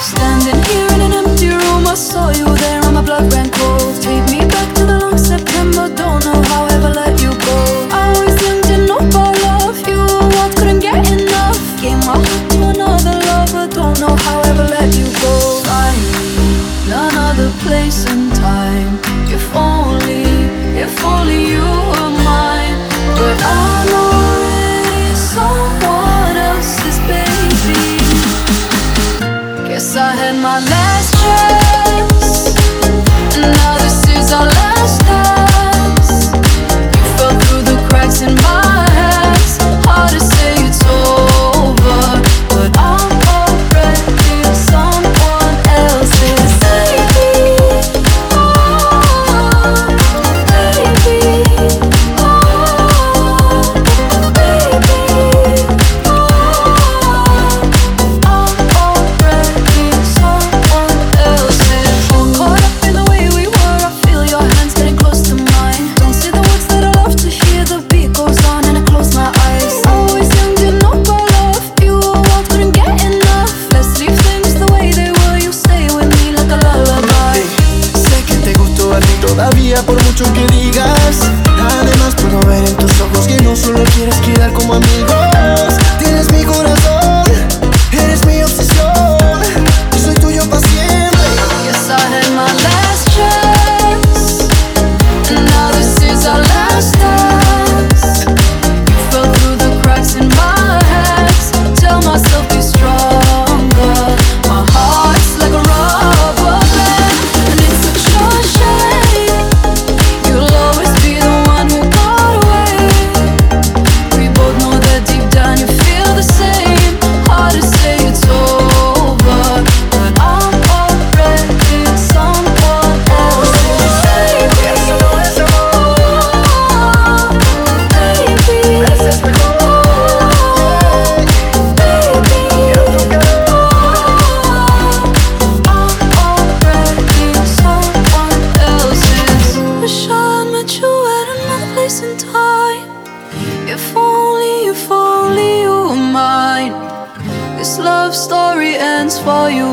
Standing here in an empty room, I saw you there, and my blood ran cold. Take me back. my life digas. Además puedo ver en tus ojos que no solo quieres quedar como amigo. time. If only, if only you were mine. This love story ends for you